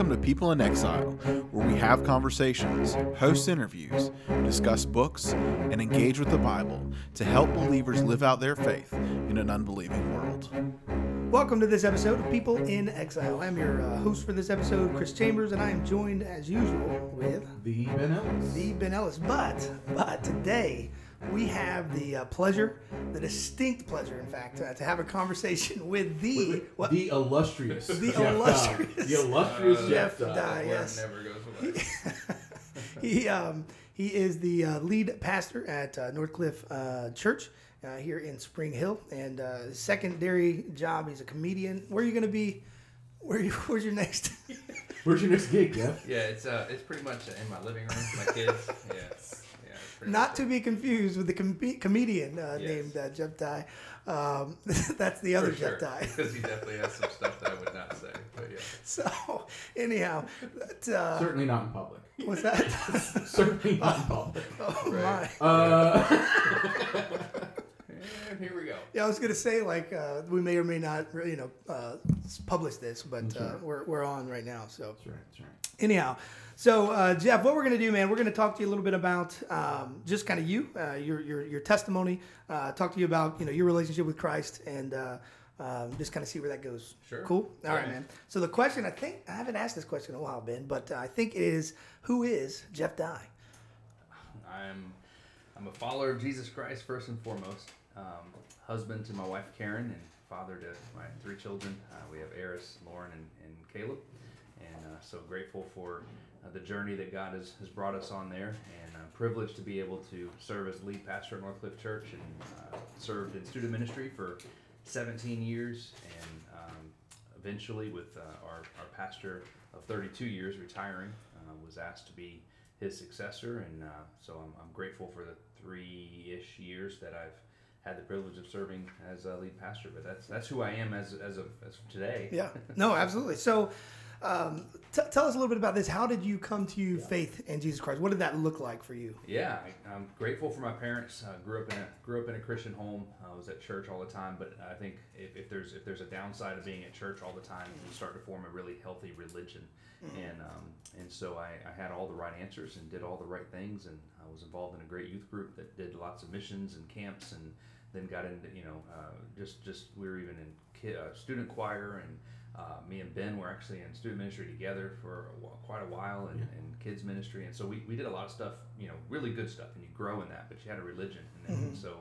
Welcome to People in Exile, where we have conversations, host interviews, discuss books, and engage with the Bible to help believers live out their faith in an unbelieving world. Welcome to this episode of People in Exile. I'm your uh, host for this episode, Chris Chambers, and I am joined as usual with the Ben Ellis. the Ben Ellis. But but today we have the uh, pleasure, the distinct pleasure, in fact, uh, to have a conversation with the what, The illustrious. The Jeff Dye. illustrious- The illustrious Jeff Jeff Dye. Dye. yes. never goes away. he um, he is the uh, lead pastor at uh, Northcliffe uh, Church uh, here in Spring Hill, and uh, his secondary job he's a comedian. Where are you going to be? Where you, where's your next? Where's your next gig, Jeff? yeah, it's uh, it's pretty much in my living room with my kids. Yeah, yeah. Not to be confused with the com- comedian uh, Yes. named uh, Jeff Dye. Um, that's the other sure, Jeff Dye. because he definitely has some stuff that I would not say. But yeah, So anyhow, that, uh, Certainly not in public. what's that? Certainly not in public. oh Right. my! Uh, and here we go. Yeah, I was gonna say like uh, we may or may not, you know, uh, publish this, but uh, right. we're we're on right now. So that's right. That's right. anyhow, so uh, Jeff, what we're gonna do, man, we're gonna talk to you a little bit about um, just kind of you, uh, your your your testimony. Uh, talk to you about you know your relationship with Christ, and uh, um, just kind of see where that goes. Sure. Cool. All right, Yeah. man. So the question, I think I haven't asked this question in a while, Ben, but uh, I think it is who is Jeff Dye? I'm I'm a follower of Jesus Christ first and foremost. Um, husband to my wife Karen and father to my three children. Uh, we have Eris, Lauren, and, and Caleb. And uh, so grateful for uh, the journey that God has, has brought us on there, and uh, privileged to be able to serve as lead pastor at Northcliffe Church and uh, served in student ministry for 17 years, and um, eventually with uh, our, our pastor of 32 years retiring, uh, was asked to be his successor, and so I'm, I'm grateful for the three-ish years that I've had the privilege of serving as a lead pastor. But that's that's who I am as as of as today. Yeah. No, absolutely. So, um, t- tell us a little bit about this. How did you come to faith in Jesus Christ? What did that look like for you? Yeah, I, I'm grateful for my parents. Uh, grew up in a grew up in a Christian home. I was at church all the time. But I think if, if there's if there's a downside of being at church all the time, you start to form a really healthy religion. And um, and so I, I had all the right answers and did all the right things, and I was involved in a great youth group that did lots of missions and camps, and then got into you know uh, just just we were even in ki- uh, student choir and. Uh, me and Ben were actually in student ministry together for a wh- quite a while, and, and kids ministry, and so we, we did a lot of stuff, you know, really good stuff, and you grow in that. But you had a religion, and then, so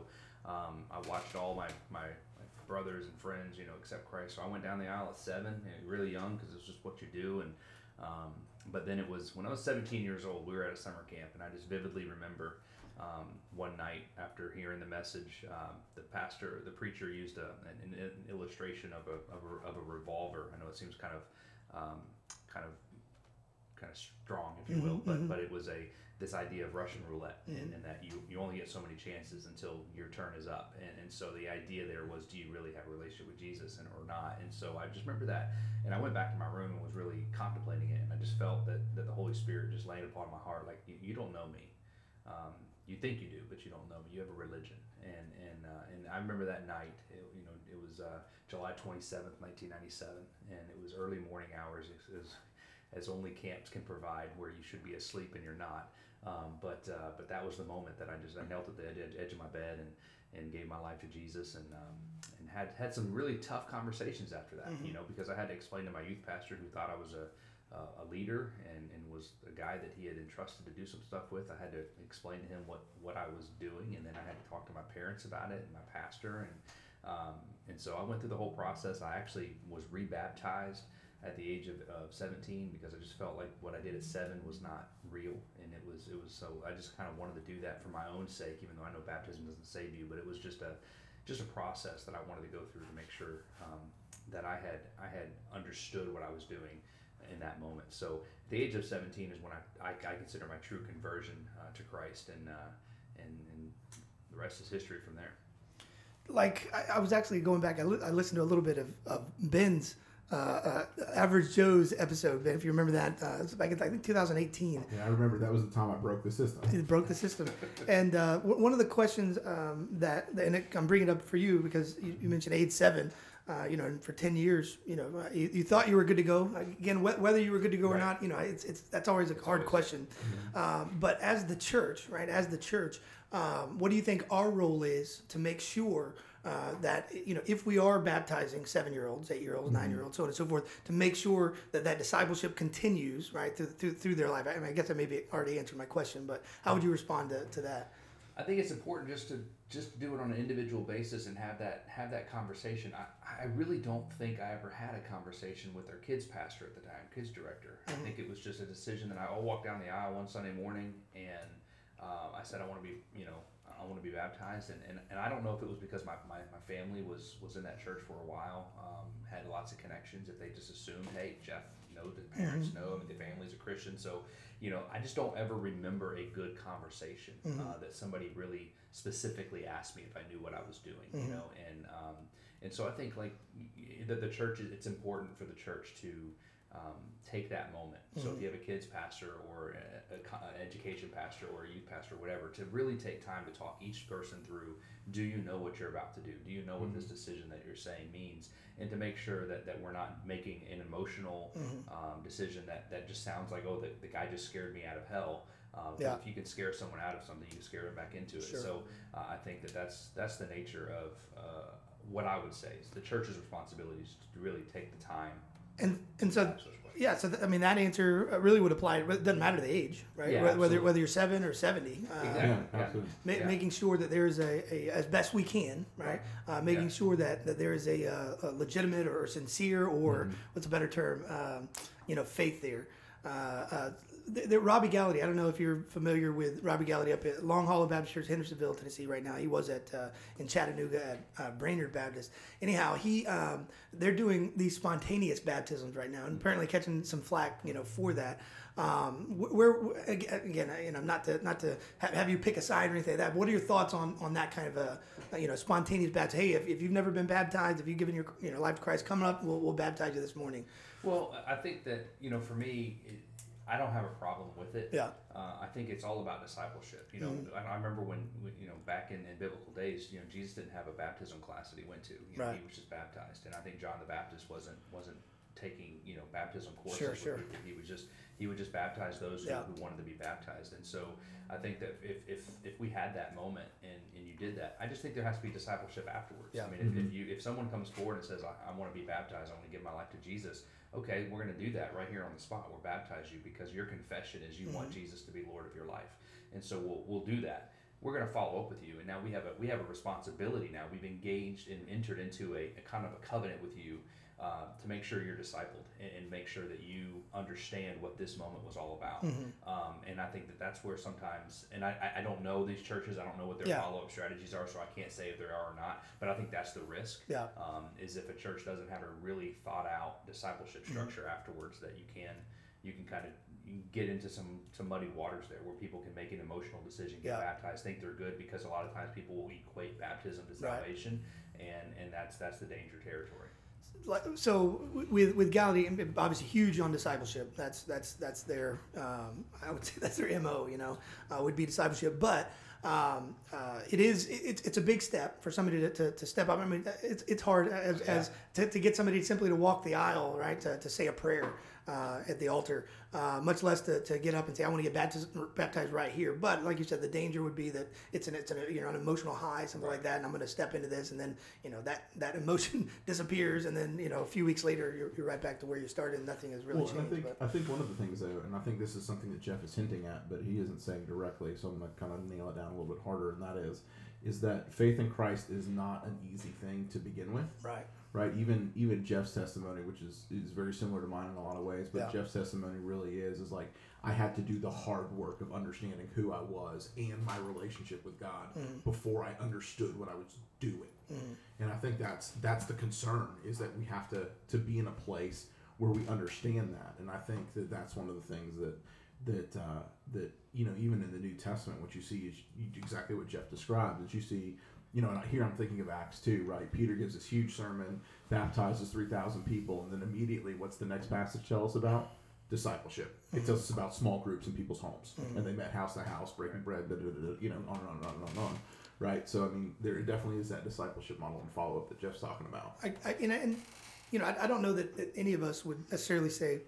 um, I watched all my, my my brothers and friends, you know, accept Christ. So I went down the aisle at seven, really young, because it's just what you do. And um, but then it was when I was 17 years old, we were at a summer camp, and I just vividly remember um, one night after hearing the message, um, the pastor, the preacher used a, an, an illustration of a, of a of a revolver. I know it seems kind of um, kind of kind of strong, if you will, but but it was a this idea of Russian roulette, and, and that you, you only get so many chances until your turn is up, and, and so the idea there was, do you really have a relationship with Jesus, and or not? And so I just remember that, and I went back to my room and was really contemplating it, and I just felt that, that the Holy Spirit just landed upon my heart, like you, you don't know me, um, you think you do, but you don't know. You have a religion, and and uh, and I remember that night. It, you know, it was uh, July twenty seventh, nineteen ninety seven, and it was early morning hours. Was, as only camps can provide, where you should be asleep and you're not. Um, but uh, but that was the moment that I just I knelt at the edge, edge of my bed and, and gave my life to Jesus and um, and had had some really tough conversations after that. You know, because I had to explain to my youth pastor who thought I was a a leader and, and was a guy that he had entrusted to do some stuff with. I had to explain to him what, what I was doing, and then I had to talk to my parents about it and my pastor, and um, and so I went through the whole process. I actually was rebaptized at the age of, of 17 because I just felt like what I did at seven was not real, and it was it was so I just kind of wanted to do that for my own sake, even though I know baptism doesn't save you, but it was just a just a process that I wanted to go through to make sure um, that I had I had understood what I was doing in that moment. So the age of 17 is when I, I, I consider my true conversion uh, to Christ, and, uh, and and the rest is history from there. Like I, I was actually going back. I, li- I listened to a little bit of, of Ben's uh, uh, Average Joe's episode. Ben, if you remember that, uh, it was back in I think 2018. Yeah, I remember that was the time I broke the system. It broke the system. and uh, w- one of the questions um, that, and it, I'm bringing it up for you because you, you mentioned age seven. Uh, you know, and for ten years, you know, uh, you, you thought you were good to go. Again, wh- whether you were good to go or not, you know, it's, it's that's always a hard always- question. Um, but as the church, right, as the church, um, what do you think our role is to make sure uh, that you know if we are baptizing seven-year-olds, eight-year-olds, nine-year-olds, so on and so forth, to make sure that that discipleship continues right through through, through their life? I, mean, I guess I maybe already answered my question, but how would you respond to, to that? I think it's important just to just do it on an individual basis and have that have that conversation. I, I really don't think I ever had a conversation with our kids pastor at the time, kids director. I think it was just a decision that I all walked down the aisle one Sunday morning and um, I said I want to be you know I want to be baptized and, and, and I don't know if it was because my, my, my family was was in that church for a while, um, had lots of connections. If they just assumed, hey, Jeff, know the parents know, I mean the family's a Christian, so you know I just don't ever remember a good conversation uh, that somebody really specifically asked me if I knew what I was doing, you know, and um, and so I think like the, the church, it's important for the church to um, take that moment. So if you have a kids pastor or a, a, an education pastor or a youth pastor, or whatever, to really take time to talk each person through. Do you know what you're about to do? Do you know what this decision that you're saying means? And to make sure that, that we're not making an emotional um, decision that, that just sounds like, oh, the, the guy just scared me out of hell. Um, 'cause Yeah. If you can scare someone out of something, you can scare them back into it. Sure. So uh, I think that that's that's the nature of uh, what I would say is the church's responsibility is to really take the time. And and so to ask those questions. yeah, so th- I mean that answer uh, really would apply. It doesn't matter the age, right? Yeah, Whether- whether absolutely. whether you're seven or seventy. Uh, Exactly. Yeah, Yeah. absolutely. ma- Yeah. Making sure that there is a, a as best we can, right? Uh, making Yeah. sure that, that there is a, uh, a legitimate or sincere or Mm-hmm. what's a better term, um, you know, faith there. Uh, the Robbie Gallaty, I don't know if you're familiar with Robbie Gallaty up at Long Hollow Baptist Church, Hendersonville, Tennessee. Right now, he was at uh, in Chattanooga at uh, Brainerd Baptist. Anyhow, he um, they're doing these spontaneous baptisms right now, and apparently catching some flack, you know, for that. Um, wh- where again, you know, not to not to have, have you pick a side or anything like that. What are your thoughts on on that kind of a you know spontaneous baptism? Hey, if, if you've never been baptized, if you've given your you know life to Christ, coming up, we'll, we'll baptize you this morning. Well, I think that you know, for me, it, I don't have a problem with it. Yeah. Uh, I think it's all about discipleship. You know, I, I remember when when, you know back in, in biblical days, you know, Jesus didn't have a baptism class that he went to. You know, Right. He was just baptized, and I think John the Baptist wasn't wasn't taking you know baptism courses. Sure, sure. people. He was just he would just baptize those who, Yeah. who wanted to be baptized. And so I think that if if, if we had that moment and, did that, I just think there has to be discipleship afterwards. Yeah. I mean, if, if mm-hmm. you if someone comes forward and says, I, I want to be baptized, I want to give my life to Jesus okay, we're going to do that right here on the spot. We'll baptize you because your confession is you want mm-hmm. Jesus to be Lord of your life, and so we'll we'll do that. We're going to follow up with you, and now we have a we have a responsibility. Now we've engaged and entered into a, a kind of a covenant with you uh, to make sure you're discipled and, and make sure that you understand what this moment was all about. Um, and I think that that's where sometimes, and I, I- don't know these churches, I don't know what their Yeah. follow up strategies are, so I can't say if there are or not. But I think that's the risk Yeah. um, is if a church doesn't have a really thought out discipleship Mm-hmm. structure afterwards that you can you can kind of get into some some muddy waters there where people can make an emotional decision get Yeah. baptized think they're good because a lot of times people will equate baptism to Right. salvation and and that's that's the danger territory so with with Gallaty, obviously huge on discipleship. That's that's that's their um, I would say that's their mo. You know, uh, would be discipleship, but. Um, uh, it is it, it's- it's a big step for somebody to, to, to step up. I mean, it's, it's hard as, as to, to get somebody simply to walk the aisle, right? To, to say a prayer uh, at the altar, uh, much less to, to get up and say, I want to get baptized, baptized right here. But like you said, the danger would be that it's an it's an you know an emotional high, something like that, and I'm going to step into this, and then you know that that emotion disappears, and then you know a few weeks later you're, you're right back to where you started, and nothing has really Well, and I changed. think but I think one of the things though, and I think this is something that Jeff is hinting at, but he isn't saying directly, so I'm gonna kind of nail it down a little bit harder, and that is, is that faith in Christ is not an easy thing to begin with, right, right? Even even Jeff's testimony, which is is very similar to mine in a lot of ways, but Yeah. Jeff's testimony really is is like I had to do the hard work of understanding who I was and my relationship with God before I understood what I was doing. And I think that's that's the concern is that we have to to be in a place where we understand that. And I think that that's one of the things that that uh, that you know even in the New Testament, what you see is you, exactly what Jeff described. Is you see, you know, and here I'm thinking of Acts two, right? Peter gives this huge sermon, baptizes three thousand people, and then immediately, what's the next passage tell us about? Discipleship. It tells us about small groups in people's homes, mm-hmm. and they met house to house, breaking bread, da, da, da, da, you know, on and on and on and on on right? So I mean, there definitely is that discipleship model and follow up that Jeff's talking about. I, I and, and you know, I, I don't know that, that any of us would necessarily say,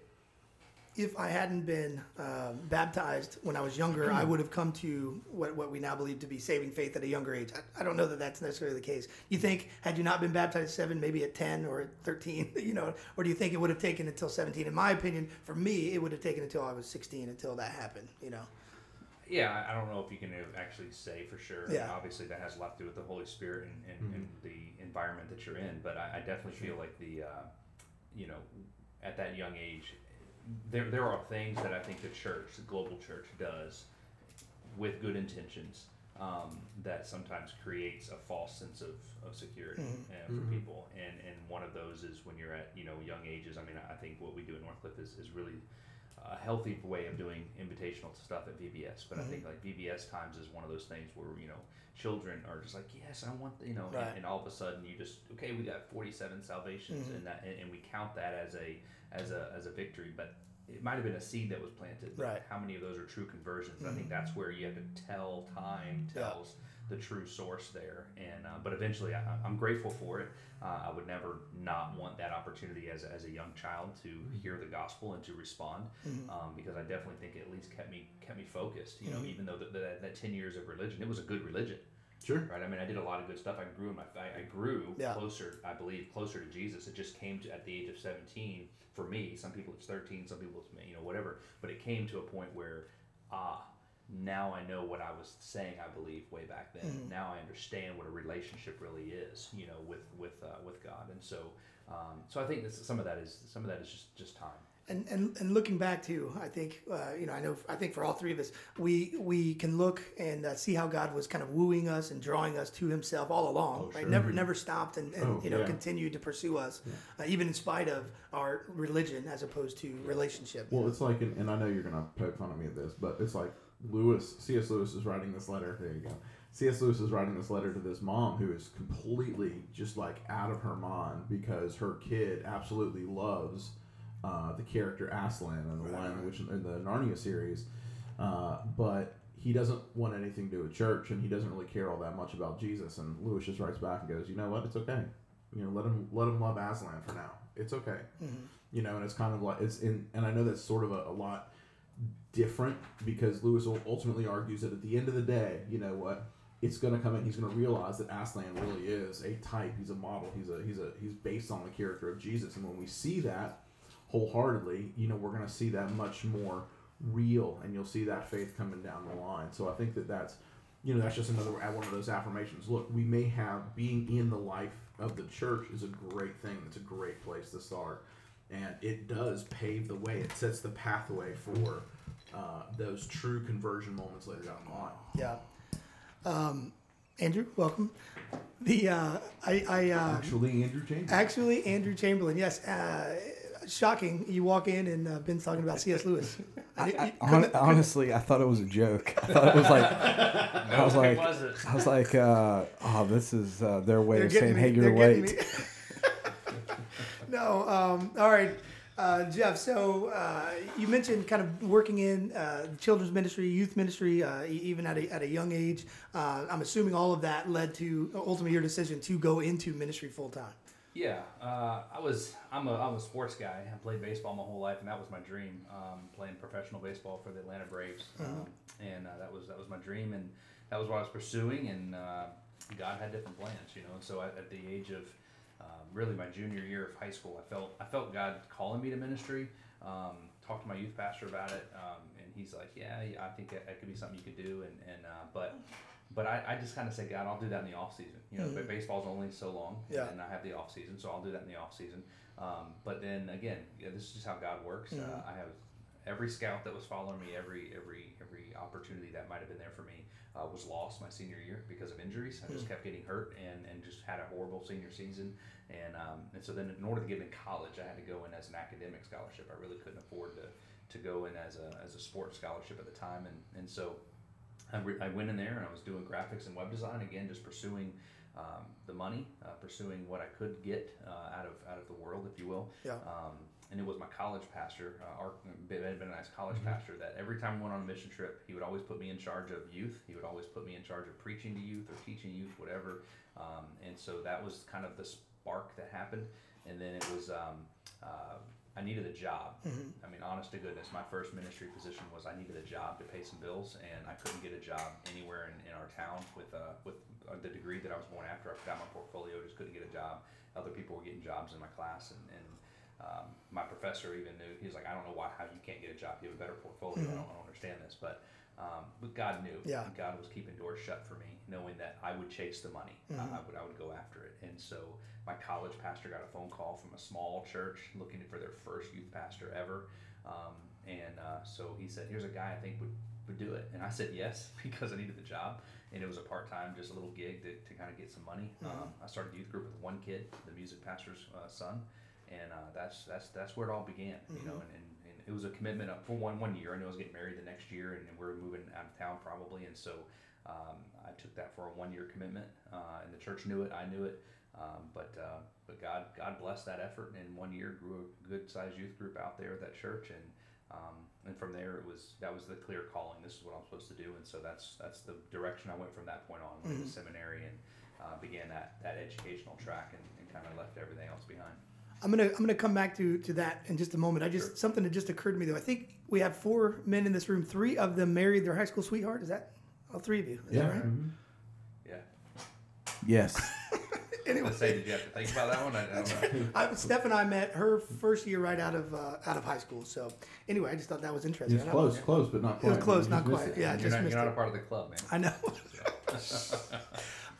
if I hadn't been um, baptized when I was younger, I would have come to what, what we now believe to be saving faith at a younger age. I, I don't know that that's necessarily the case. You think, had you not been baptized at seven, maybe at 10 or at 13, you know, or do you think it would have taken until 17? In my opinion, for me, it would have taken until I was 16 until that happened, you know? Yeah, I- I don't know if you can actually say for sure. Yeah. Obviously, that has a lot to do with the Holy Spirit and, and, and the environment that you're in. But I, I definitely feel like the, uh, you know, at that young age, there there are things that I think the church, the global church, does with good intentions um, that sometimes creates a false sense of, of security uh, for people. And and one of those is when you're at you know young ages. I mean, I think what we do at Northcliffe is, is really a healthy way of doing invitational stuff at VBS. But I think mm-hmm. like VBS times is one of those things where you know children are just like, yes, I want you know, Right. and, and all of a sudden you just okay, we got 47 salvations, mm-hmm. and that and, and we count that as a as a as a victory, but. It might have been a seed that was planted. Right. How many of those are true conversions? I think mm-hmm. that's where you have to tell time Yeah. The true source there. And uh, but eventually, I, I'm grateful for it. Uh, I would never not want that opportunity as, as a young child to hear the gospel and to respond, um, because I definitely think it at least kept me kept me focused. You know, even though that that that ten years of religion, it was a good religion. Sure. Right. I mean, I did a lot of good stuff. I grew in my, I, I grew Yeah. closer, I believe, closer to Jesus. It just came to at the age of 17 for me. Some people it's 13, some people it's, you know, whatever. But it came to a point where, ah, now I know what I was saying. I believe way back then. Now I understand what a relationship really is. You know, with with uh, with God. And so, um, so I think this, some of that is some of that is just just time. and, and and looking back too, I think uh, you know I know I think for all three of us, we we can look and uh, see how God was kind of wooing us and drawing us to Himself all along. right, never never stopped and, and Oh, you know yeah. continued to pursue us, uh, even in spite of our religion as opposed to relationship. Well, it's like, and, and I know you're gonna poke fun at me at this, but it's like Lewis, C.S. Lewis is writing this letter. There you go. C.S. Lewis is writing this letter to this mom who is completely just like out of her mind because her kid absolutely loves uh, the character Aslan in the Lion, which in the Narnia series, uh, but he doesn't want anything to do with church and he doesn't really care all that much about Jesus. And Lewis just writes back and goes, you know what? It's okay. You know, let him let him love Aslan for now. It's okay you know, and it's kind of like it's in, and I know that's sort of a, a lot different because Lewis ultimately argues that at the end of the day, you know what, it's going to come in. He's going to realize that Aslan really is a type. He's a model. He's a he's a he's based on the character of Jesus, and when we see that wholeheartedly, you know, we're going to see that much more real, and you'll see that faith coming down the line. So I think that that's you know that's just another one of those affirmations. Look, we may have being in the life of the church is a great thing. It's a great place to start, and it does pave the way. It sets the pathway for uh, those true conversion moments later down the line. Yeah. Um, Andrew, welcome. The uh, I, I uh, Actually, Andrew James. actually Andrew Chamberlain. Yes. Uh, shocking. You walk in and uh, Ben's talking about C.S. Lewis. I, I, Hon- honestly, I thought it was a joke. I thought it was like, I was like, was? I was like, uh, oh, this is uh, their way They're of saying, me. hey, you're They're late. no. Um, all right, uh, Jeff. So uh, you mentioned kind of working in uh, children's ministry, youth ministry, uh, even at a, at a young age. Uh, I'm assuming all of that led to ultimately your decision to go into ministry full time. Yeah, uh, I was. I'm a. I'm a sports guy. I played baseball my whole life, and that was my dream. Um, playing professional baseball for the Atlanta Braves, um, and uh, that was that was my dream, and that was what I was pursuing. And uh, God had different plans, you know. And so at, at the age of um, really my junior year of high school, I felt I felt God calling me to ministry. Um, talked to my youth pastor about it, um, and he's like, "Yeah, yeah, I think that, that could be something you could do." And and uh, but but I, I just kind of say, God, I'll do that in the off season. You know, but baseball's only so long, Yeah. and I have the off season, so I'll do that in the off season. Um, but then again, yeah, this is just how God works. Uh, I have every scout that was following me, every every every opportunity that might have been there for me uh, was lost my senior year because of injuries. I just kept getting hurt and, and just had a horrible senior season. And um, and so then in order to get in college, I had to go in as an academic scholarship. I really couldn't afford to to go in as a as a sports scholarship at the time, and and so. I, re- I went in there and I was doing graphics and web design again, just pursuing um, the money, uh, pursuing what I could get uh, out of out of the world, if you will. Yeah. Um, and it was my college pastor, uh, our Ben Ben Nice college pastor, that every time we went on a mission trip, he would always put me in charge of youth. He would always put me in charge of preaching to youth or teaching youth, whatever. Um, and so that was kind of the spark that happened. And then it was um, uh, I needed a job. I mean, honest to goodness, my first ministry position was I needed a job to pay some bills, and I couldn't get a job anywhere in, in our town with uh, with uh, the degree that I was going after. I got my portfolio, just couldn't get a job. Other people were getting jobs in my class, and, and um, my professor even knew. He was like, I don't know why how you can't get a job. You have a better portfolio. I, don't, I don't understand this, but um, but God knew. Yeah. God was keeping doors shut for me, knowing that I would chase the money. I, I would I would go after it, and so my college pastor got a phone call from a small church looking for their first youth pastor ever, um, and uh, so he said, "Here's a guy I think would would do it," and I said yes because I needed the job, and it was a part time, just a little gig to, to kind of get some money. Um, I started a youth group with one kid, the music pastor's uh, son, and uh, that's that's that's where it all began, you know, and, and, and it was a commitment up for one one year. I knew I was getting married the next year, and, and we are moving out of town probably, and so um, I took that for a one year commitment, uh, and the church knew it, I knew it, um, but uh, but God God blessed that effort, and in one year grew a good sized youth group out there at that church, and um, and from there it was that was the clear calling. This is what I'm supposed to do, and so that's that's the direction I went from that point on. Went to seminary and uh, began that that educational track, and, and kind of left everything else behind. I'm gonna I'm gonna come back to to that in just a moment. I just Sure. something that just occurred to me though. I think we have four men in this room. Three of them married their high school sweetheart. Is that all three of you? Is that right? Yeah. Yes. Let's say, did you have to think about that one? I, I don't know. I, Steph and I met her first year right out of uh, out of high school. So anyway, I just thought that was interesting. It's I know- close, close, but not It quite. was close, not quite. it. Yeah, You're just not, missed you're not a part of the club, man. I know.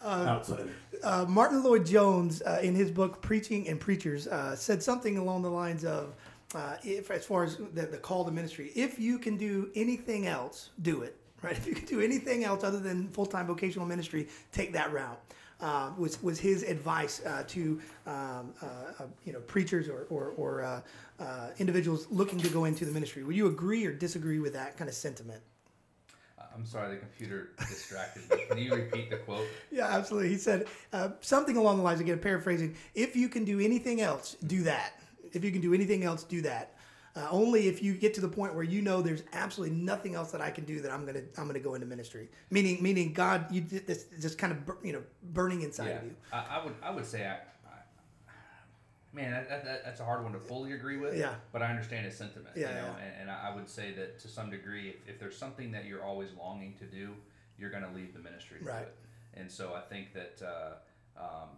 Outsider. Uh, Martyn Lloyd-Jones, uh, in his book Preaching and Preachers, uh, said something along the lines of, uh, if as far as the, the call to ministry, if you can do anything else, do it. Right? If you can do anything else other than full time vocational ministry, take that route. Uh, was was his advice uh, to um, uh, uh, you know preachers or or, or uh, uh, individuals looking to go into the ministry? Would you agree or disagree with that kind of sentiment? I'm sorry, the computer distracted me. Can you repeat the quote? Yeah, absolutely. He said uh, something along the lines, again, paraphrasing, if you can do anything else, do that. If you can do anything else, do that. Uh, only if you get to the point where you know there's absolutely nothing else that I can do that I'm gonna I'm gonna go into ministry. Meaning meaning God, you did this just kind of bur- you know burning inside Yeah, of you. I, I would I would say I man that, that, that- that's a hard one to fully agree with. Yeah. But I understand his sentiment. Yeah, You know, yeah. and, and I I would say that to some degree, if, if there's something that you're always longing to do, you're going to leave the ministry Right. And so I think that uh, um,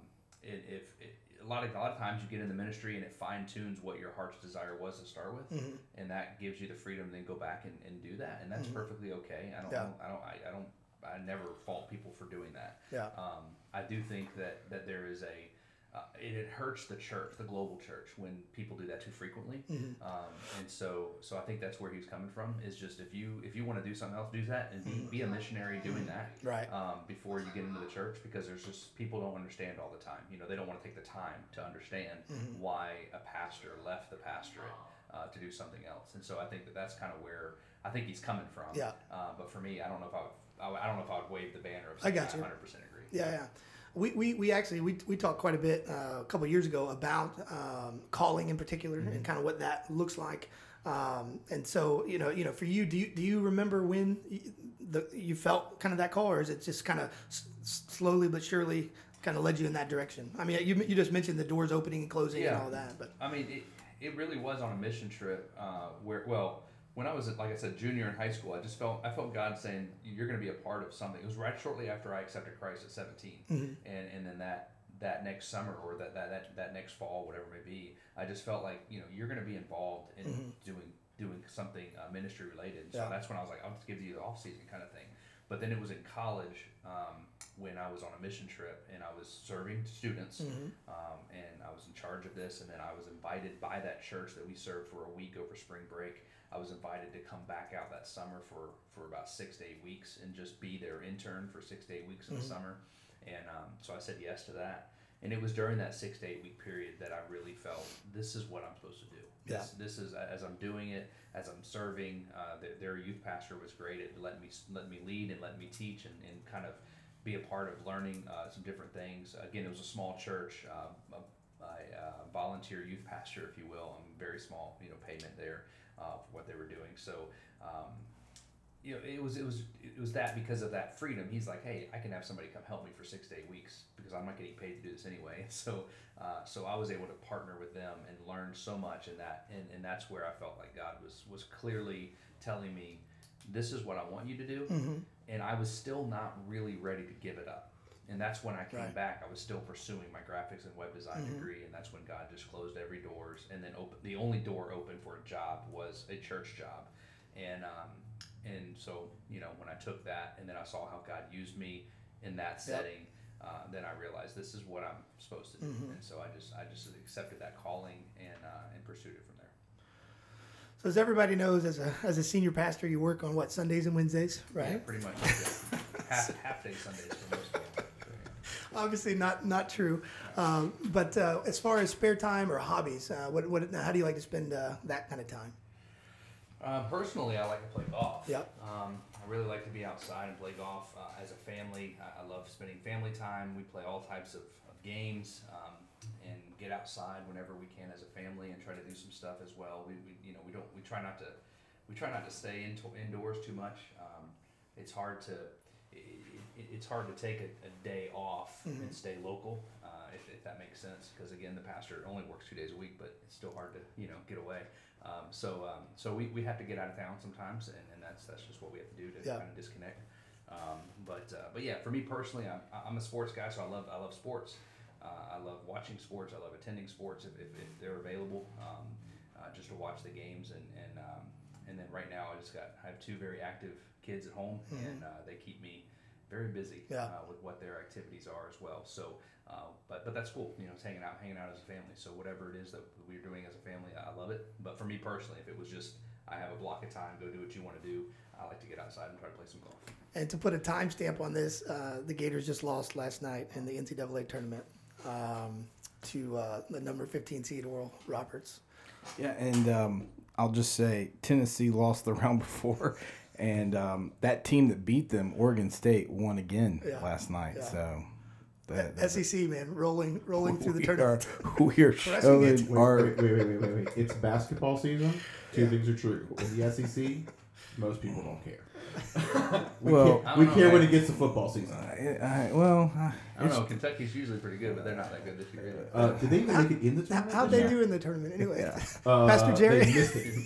it, if it, a lot of a lot of times you get in the ministry and it fine tunes what your heart's desire was to start with, Mm-hmm. and that gives you the freedom to then go back and, and do that, and that's perfectly okay. I don't Yeah. I don't I, I don't I never fault people for doing that. Yeah. Um, I do think that that there is a uh, it, it hurts the church, the global church, when people do that too frequently. Mm-hmm. Um, and so, so I think that's where he's coming from. Is just if you if you want to do something else, do that and be, be a missionary doing that. Mm-hmm. Right. Um, before you get into the church, because there's just people don't understand all the time. You know, they don't want to take the time to understand Mm-hmm. why a pastor left the pastorate uh, to do something else. And so I think that that's kind of where I think he's coming from. Yeah. Uh, but for me, I don't know if I would, I, don't know if I would wave the banner of I saying got you. 100 percent agree. Yeah, yeah. We, we, we actually we, we talked quite a bit uh, a couple of years ago about um, calling in particular and kind of what that looks like. Um, and so you know you know for you do you do you remember when you, the you felt kind of that call or is it just kind of s- slowly but surely kind of led you in that direction? I mean you, you just mentioned the doors opening and closing and all that, but I mean, it, it really was on a mission trip uh, where, well, when I was, like I said, junior in high school, I just felt, I felt God saying, you're going to be a part of something. It was right shortly after I accepted Christ at 17. And, and then that, that next summer or that, that, that, that next fall, whatever it may be, I just felt like, you know, you're going to be involved in doing, doing something uh, ministry related. So Yeah. that's when I was like, I'll just give you the off season kind of thing. But then it was in college um, when I was on a mission trip and I was serving students, um, and I was in charge of this. And then I was invited by that church that we served for a week over spring break. I was invited to come back out that summer for for about six to eight weeks and just be their intern for six to eight weeks in the summer. And um, so I said yes to that. And it was during that six to eight week period that I really felt this is what I'm supposed to do. This, this is as I'm doing it, as I'm serving. Uh, their, their youth pastor was great at letting me let me lead and let me teach and, and kind of be a part of learning uh, some different things. Again, it was a small church, uh, a uh, volunteer youth pastor, if you will. I'm very small, you know, payment there uh, for what they were doing. So. Um, you know, it was it was it was that because of that freedom. He's like, hey, I can have somebody come help me for six to eight weeks because I'm not getting paid to do this anyway. So, uh, so I was able to partner with them and learn so much in that, and, and that's where I felt like God was was clearly telling me, this is what I want you to do, and I was still not really ready to give it up. And that's when I came Right. back. I was still pursuing my graphics and web design degree, and that's when God just closed every doors. And then open, the only door open for a job was a church job, and um, and so you know when I took that, and then I saw how God used me in that setting, uh, then I realized this is what I'm supposed to do. And so I just I just accepted that calling and uh, and pursued it from there. So as everybody knows, as a as a senior pastor, you work on what Sundays and Wednesdays, right? Yeah, pretty much. half half day Sundays for most people. So, yeah. Obviously not not true. Um, but uh, as far as spare time or hobbies, uh, what what how do you like to spend uh, that kind of time? Uh, personally, I like to play golf. Yep. Um, I really like to be outside and play golf. Uh, as a family, I, I love spending family time. We play all types of, of games um, and get outside whenever we can as a family and try to do some stuff as well. We, we you know we don't we try not to we try not to stay into, indoors too much. Um, it's hard to it, it, it's hard to take a, a day off and stay local. Uh, if, if that makes sense, because again, the pastor only works two days a week, but it's still hard to you know get away. Um, so um, so we, we have to get out of town sometimes, and, and that's that's just what we have to do to Yeah. kind of disconnect. Um, but uh, but yeah, for me personally, I'm, I'm a sports guy, so I love I love sports. Uh, I love watching sports. I love attending sports if, if, if they're available, um, uh, just to watch the games. And and um, and then right now, I just got I have two very active kids at home, and uh, they keep me very busy Yeah. uh, with what their activities are as well. So, uh, but but that's cool. You know, it's hanging out, hanging out as a family. So whatever it is that we're doing as a family, I love it. But for me personally, if it was just I have a block of time, go do what you want to do. I like to get outside and try to play some golf. And to put a timestamp on this, uh, the Gators just lost last night in the NCAA tournament um, to uh, the number 15 seed Oral Roberts. Yeah, and um, I'll just say Tennessee lost the round before, and um, that team that beat them, Oregon State, won again Yeah, last night. yeah. So that, that- SEC man rolling rolling through the tournament. are, we are Pressing showing Wait, our. wait, wait, wait, wait, wait, wait. It's basketball season. Two things are true. In the SEC, most people don't care. we Well- care, I we know, care when it gets to football season. I, I, well, uh, I don't know. Kentucky's usually pretty good, but they're not that good this year either. Uh, did they even make it in the tournament? how'd they year? do in the tournament anyway? Uh, Pastor Jerry? They missed it.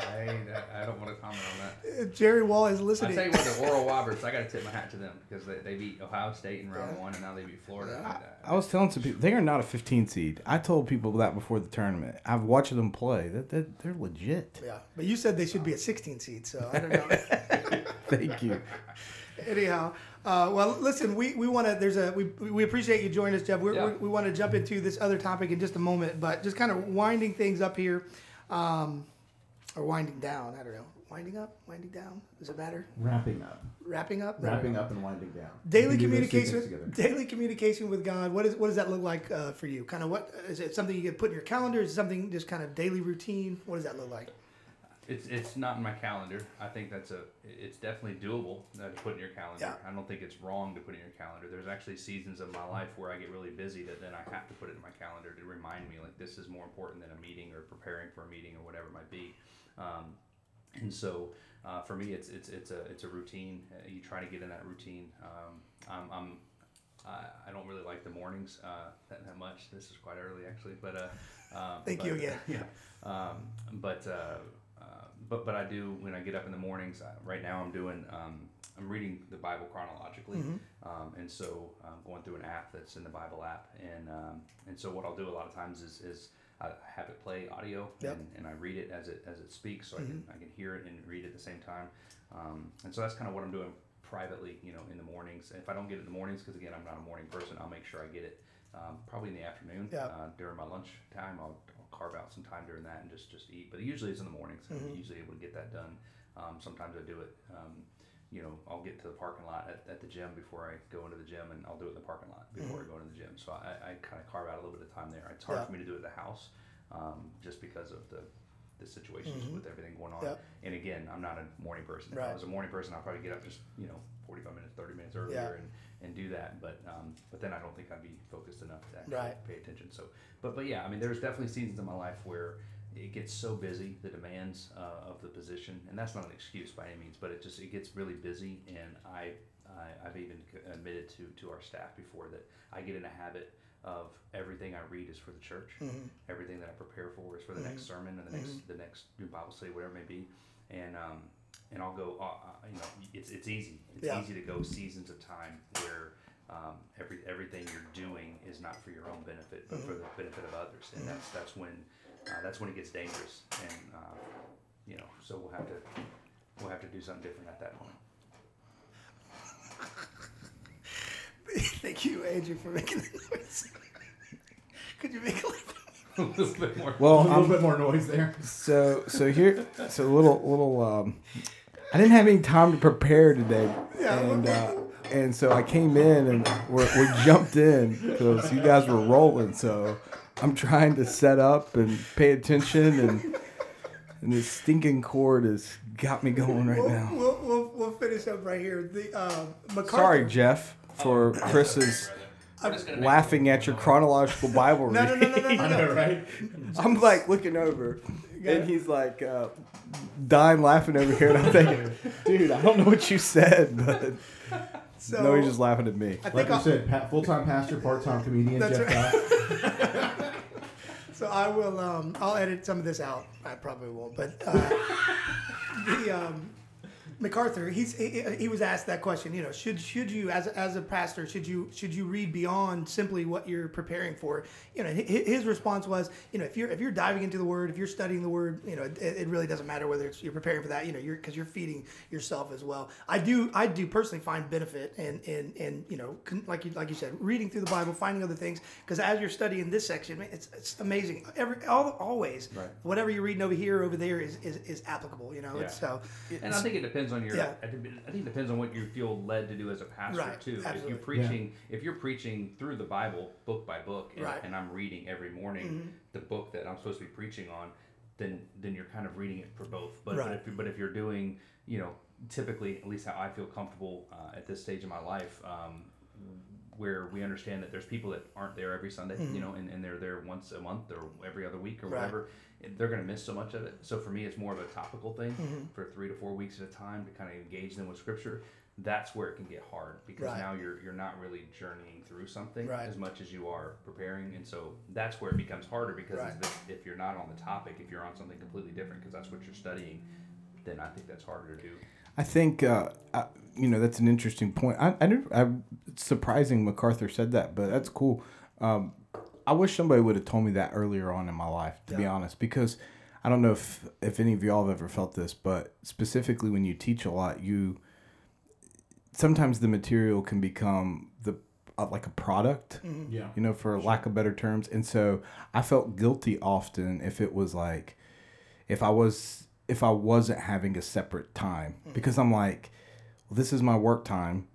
I, I don't want to comment on that. Jerry Wall is listening. I listening. tell you what, the Oral Roberts, I got to tip my hat to them because they, they beat Ohio State in round one, and now they beat Florida. And, uh, I was telling some people they are not a 15 seed. I told people that before the tournament. I've watched them play. That, that they're legit. yeah, but you said they should be a 16 seed, so I don't know. Thank you. Anyhow, uh, well, listen, we, we want to. There's a we, we appreciate you joining us, Jeff. We're, Yeah. we we want to jump into this other topic in just a moment, but just kind of winding things up here, um, or winding down. I don't know. Winding up, winding down. Does it matter? Wrapping up. Wrapping up. Wrapping up and winding down. Daily do communication, daily communication with God. What is what does that look like uh, for you? Kind of what is it? Something you can put in your calendar? Is it something just kind of daily routine? What does that look like? It's it's not in my calendar. I think that's a it's definitely doable uh, to put in your calendar. Yeah. I don't think it's wrong to put in your calendar. There's actually seasons of my life where I get really busy that then I have to put it in my calendar to remind me like this is more important than a meeting or preparing for a meeting or whatever it might be. Um, and so uh, for me, it's it's it's a it's a routine. Uh, you try to get in that routine. Um, I'm, I'm I, I don't really like the mornings uh, that, that much. This is quite early actually, but uh, um, Thank you but, again. yeah, um, but uh, uh, but but I do when I get up in the mornings. Right now, I'm doing um, I'm reading the Bible chronologically, um, and so I'm going through an app that's in the Bible app, and um, and so what I'll do a lot of times is is I have it play audio Yep. and, and I read it as it as it speaks, so I can I can hear it and read it at the same time, um, and so that's kind of what I'm doing privately, you know, in the mornings. If I don't get it in the mornings, because again, I'm not a morning person, I'll make sure I get it um, probably in the afternoon Yeah. uh, during my lunch time. I'll, I'll carve out some time during that and just just eat. But it usually it's in the mornings. I'm usually able to get that done. Um, sometimes I do it. You know, I'll get to the parking lot at, at the gym before I go into the gym, and I'll do it in the parking lot before I go into the gym. So I, I kind of carve out a little bit of time there. It's hard Yeah. for me to do it at the house, um, just because of the the situations with everything going on. Yep. And again, I'm not a morning person. If Right. I was a morning person, I'd probably get up just you know 45 minutes, 30 minutes earlier Yeah. and, and do that. But um, but then I don't think I'd be focused enough to actually Right. pay attention. So, but but yeah, I mean, there's definitely seasons in my life where it gets so busy, the demands uh, of the position, and that's not an excuse by any means, but it just it gets really busy, and I, I I've even admitted to to our staff before that I get in a habit of everything I read is for the church, everything that I prepare for is for the next sermon and the next the next new Bible study, whatever it may be, and um, and I'll go, uh, uh, you know, it's it's easy, it's Yeah. easy to go seasons of time where um, every everything you're doing is not for your own benefit, but for the benefit of others, and that's that's when uh, that's when it gets dangerous, and uh, you know, so we'll have to we'll have to do something different at that point. Thank you, Andrew, for making the noise. Could you make a little? a little bit more. Well, a little I'm, bit more noise there. so so here so a little little um I didn't have any time to prepare today. Yeah. And uh and so I came in and we we jumped in because you guys were rolling. So I'm trying to set up and pay attention and and this stinking cord has got me going right We'll, now. we'll, we'll, we'll finish up right here. The uh, MacArthur. Sorry, Jeff, for Chris's I'm just laughing at your chronological Bible No, no, reading. no, no, no, no. I know, right? I'm like looking over, and he's like uh, dying laughing over here, and I'm thinking, dude, I don't know what you said, but So, no, he's just laughing at me. I Like think you I'll, said, pa- full-time pastor, part-time comedian, That's Jeff right. So I will. Um, I'll edit some of this out. I probably won't. But uh, the um, MacArthur, he's he, he was asked that question. You know, should should you as a, as a pastor should you should you read beyond simply what you're preparing for? You know, his response was, you know, if you're if you're diving into the Word, if you're studying the Word, you know, it, it really doesn't matter whether it's you're preparing for that. You know, you're because you're feeding yourself as well. I do I do personally find benefit in in in you know like you like you said, reading through the Bible, finding other things because as you're studying this section, it's it's amazing. Every all, always, Right. whatever you're reading over here over there is is, is applicable. You know, Yeah. it's, so And I think it depends on your. Yeah. I think it depends on what you feel led to do as a pastor Right, too. If you're preaching, if you're preaching through the Bible book by book, and, Right. Mm-hmm. and I'm reading every morning the book that I'm supposed to be preaching on, then then you're kind of reading it for both. But Right. but if but if you're doing, you know, typically at least how I feel comfortable uh, at this stage of my life. Um, where we understand that there's people that aren't there every Sunday, you know, and, and they're there once a month or every other week or Mm-hmm. Right. whatever, they're going to miss so much of it. So for me, it's more of a topical thing Mm-hmm. for three to four weeks at a time to kind of engage them with Scripture. That's where it can get hard because Right. now you're you're not really journeying through something Right. as much as you are preparing, and so that's where it becomes harder because if, if you're not on the topic, if you're on something completely different because that's what you're studying, then I think that's harder to do. I think uh, I, you know that's an interesting point. I, I, didn't- I it's surprising MacArthur said that, but that's cool. Um, I wish somebody would have told me that earlier on in my life, to be honest, because I don't know if if any of y'all have ever felt this, but specifically when you teach a lot, you sometimes the material can become the uh, like a product Yeah. you know, for lack of better terms. And so I felt guilty often if it was like, if I was, if I wasn't having a separate time because I'm like, well, this is my work time.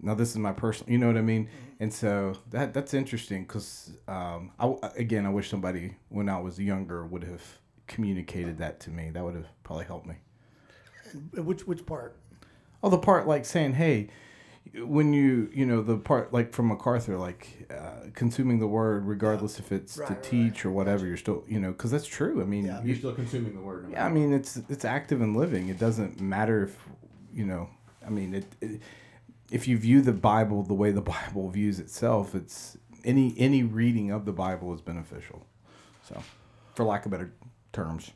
Now this is my personal, you know what I mean? And so that that's interesting because um, I again I wish somebody when I was younger would have communicated that to me. That would have probably helped me. which which part? Oh, the part like saying, "Hey, when you you know the part like from MacArthur, like uh, consuming the word, regardless if it's Right, to right, teach or whatever, you're still you know because that's true. I mean, Yeah. you, You're still consuming the word. no yeah, I mean it's it's active and living. It doesn't matter if you know. I mean, it, it if you view the Bible the way the Bible views itself, it's any any reading of the Bible is beneficial. So, for lack of better terms.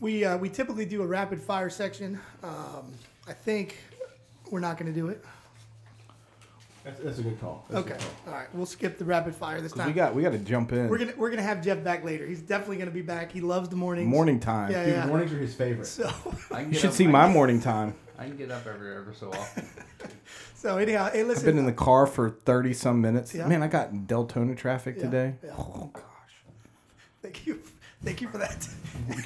We uh, we typically do a rapid fire section. Um, I think we're not going to do it. That's, that's a good call. That's a Okay, good call. all right. We'll skip the rapid fire this 'Cause time. we got we got to jump in. we're gonna we're gonna have Jeff back later. He's definitely gonna be back. He loves the mornings. morning time. Yeah, Dude, yeah. mornings are his favorite. So I can You get should up- see I my can- morning time. I can get up every ever so often. so anyhow, hey, listen. I've been in the car for thirty some minutes. Yeah. Man, I got in Deltona traffic Yeah, today. yeah. Oh gosh. Thank you, thank you for that.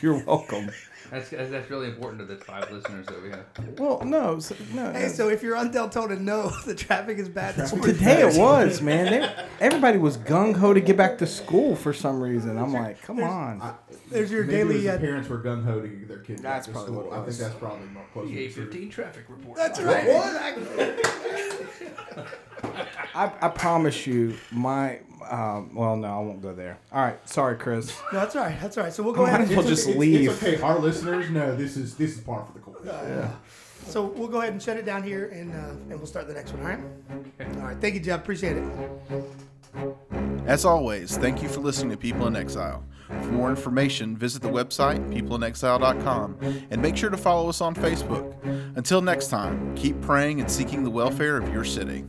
You're welcome. That's that's really important to the five listeners that we have. Well, no, so, no. Hey, so if you're on Deltona, no, the traffic is bad this morning. today it was, man. They, everybody was gung ho to get back to school for some reason. I'm like, come on. There's your Maybe daily. the Uh, parents were gung ho to get their kids back to school. what it I think that's probably more closer to EA the truth. fifteen traffic report. that's right. Exactly. I, I promise you, my um, well, no, I won't go there. All right, sorry, Chris. No, that's all right. That's all right. So we'll go Might ahead as and well It's- just it's- leave. It's okay. Our listeners know this is this is par for the course. so we'll go ahead and shut it down here, and uh, and we'll start the next one. All right. All right. Thank you, Jeff. Appreciate it. As always, thank you for listening to People in Exile. For more information, visit the website, peopleinexile.com, and make sure to follow us on Facebook. Until next time, keep praying and seeking the welfare of your city.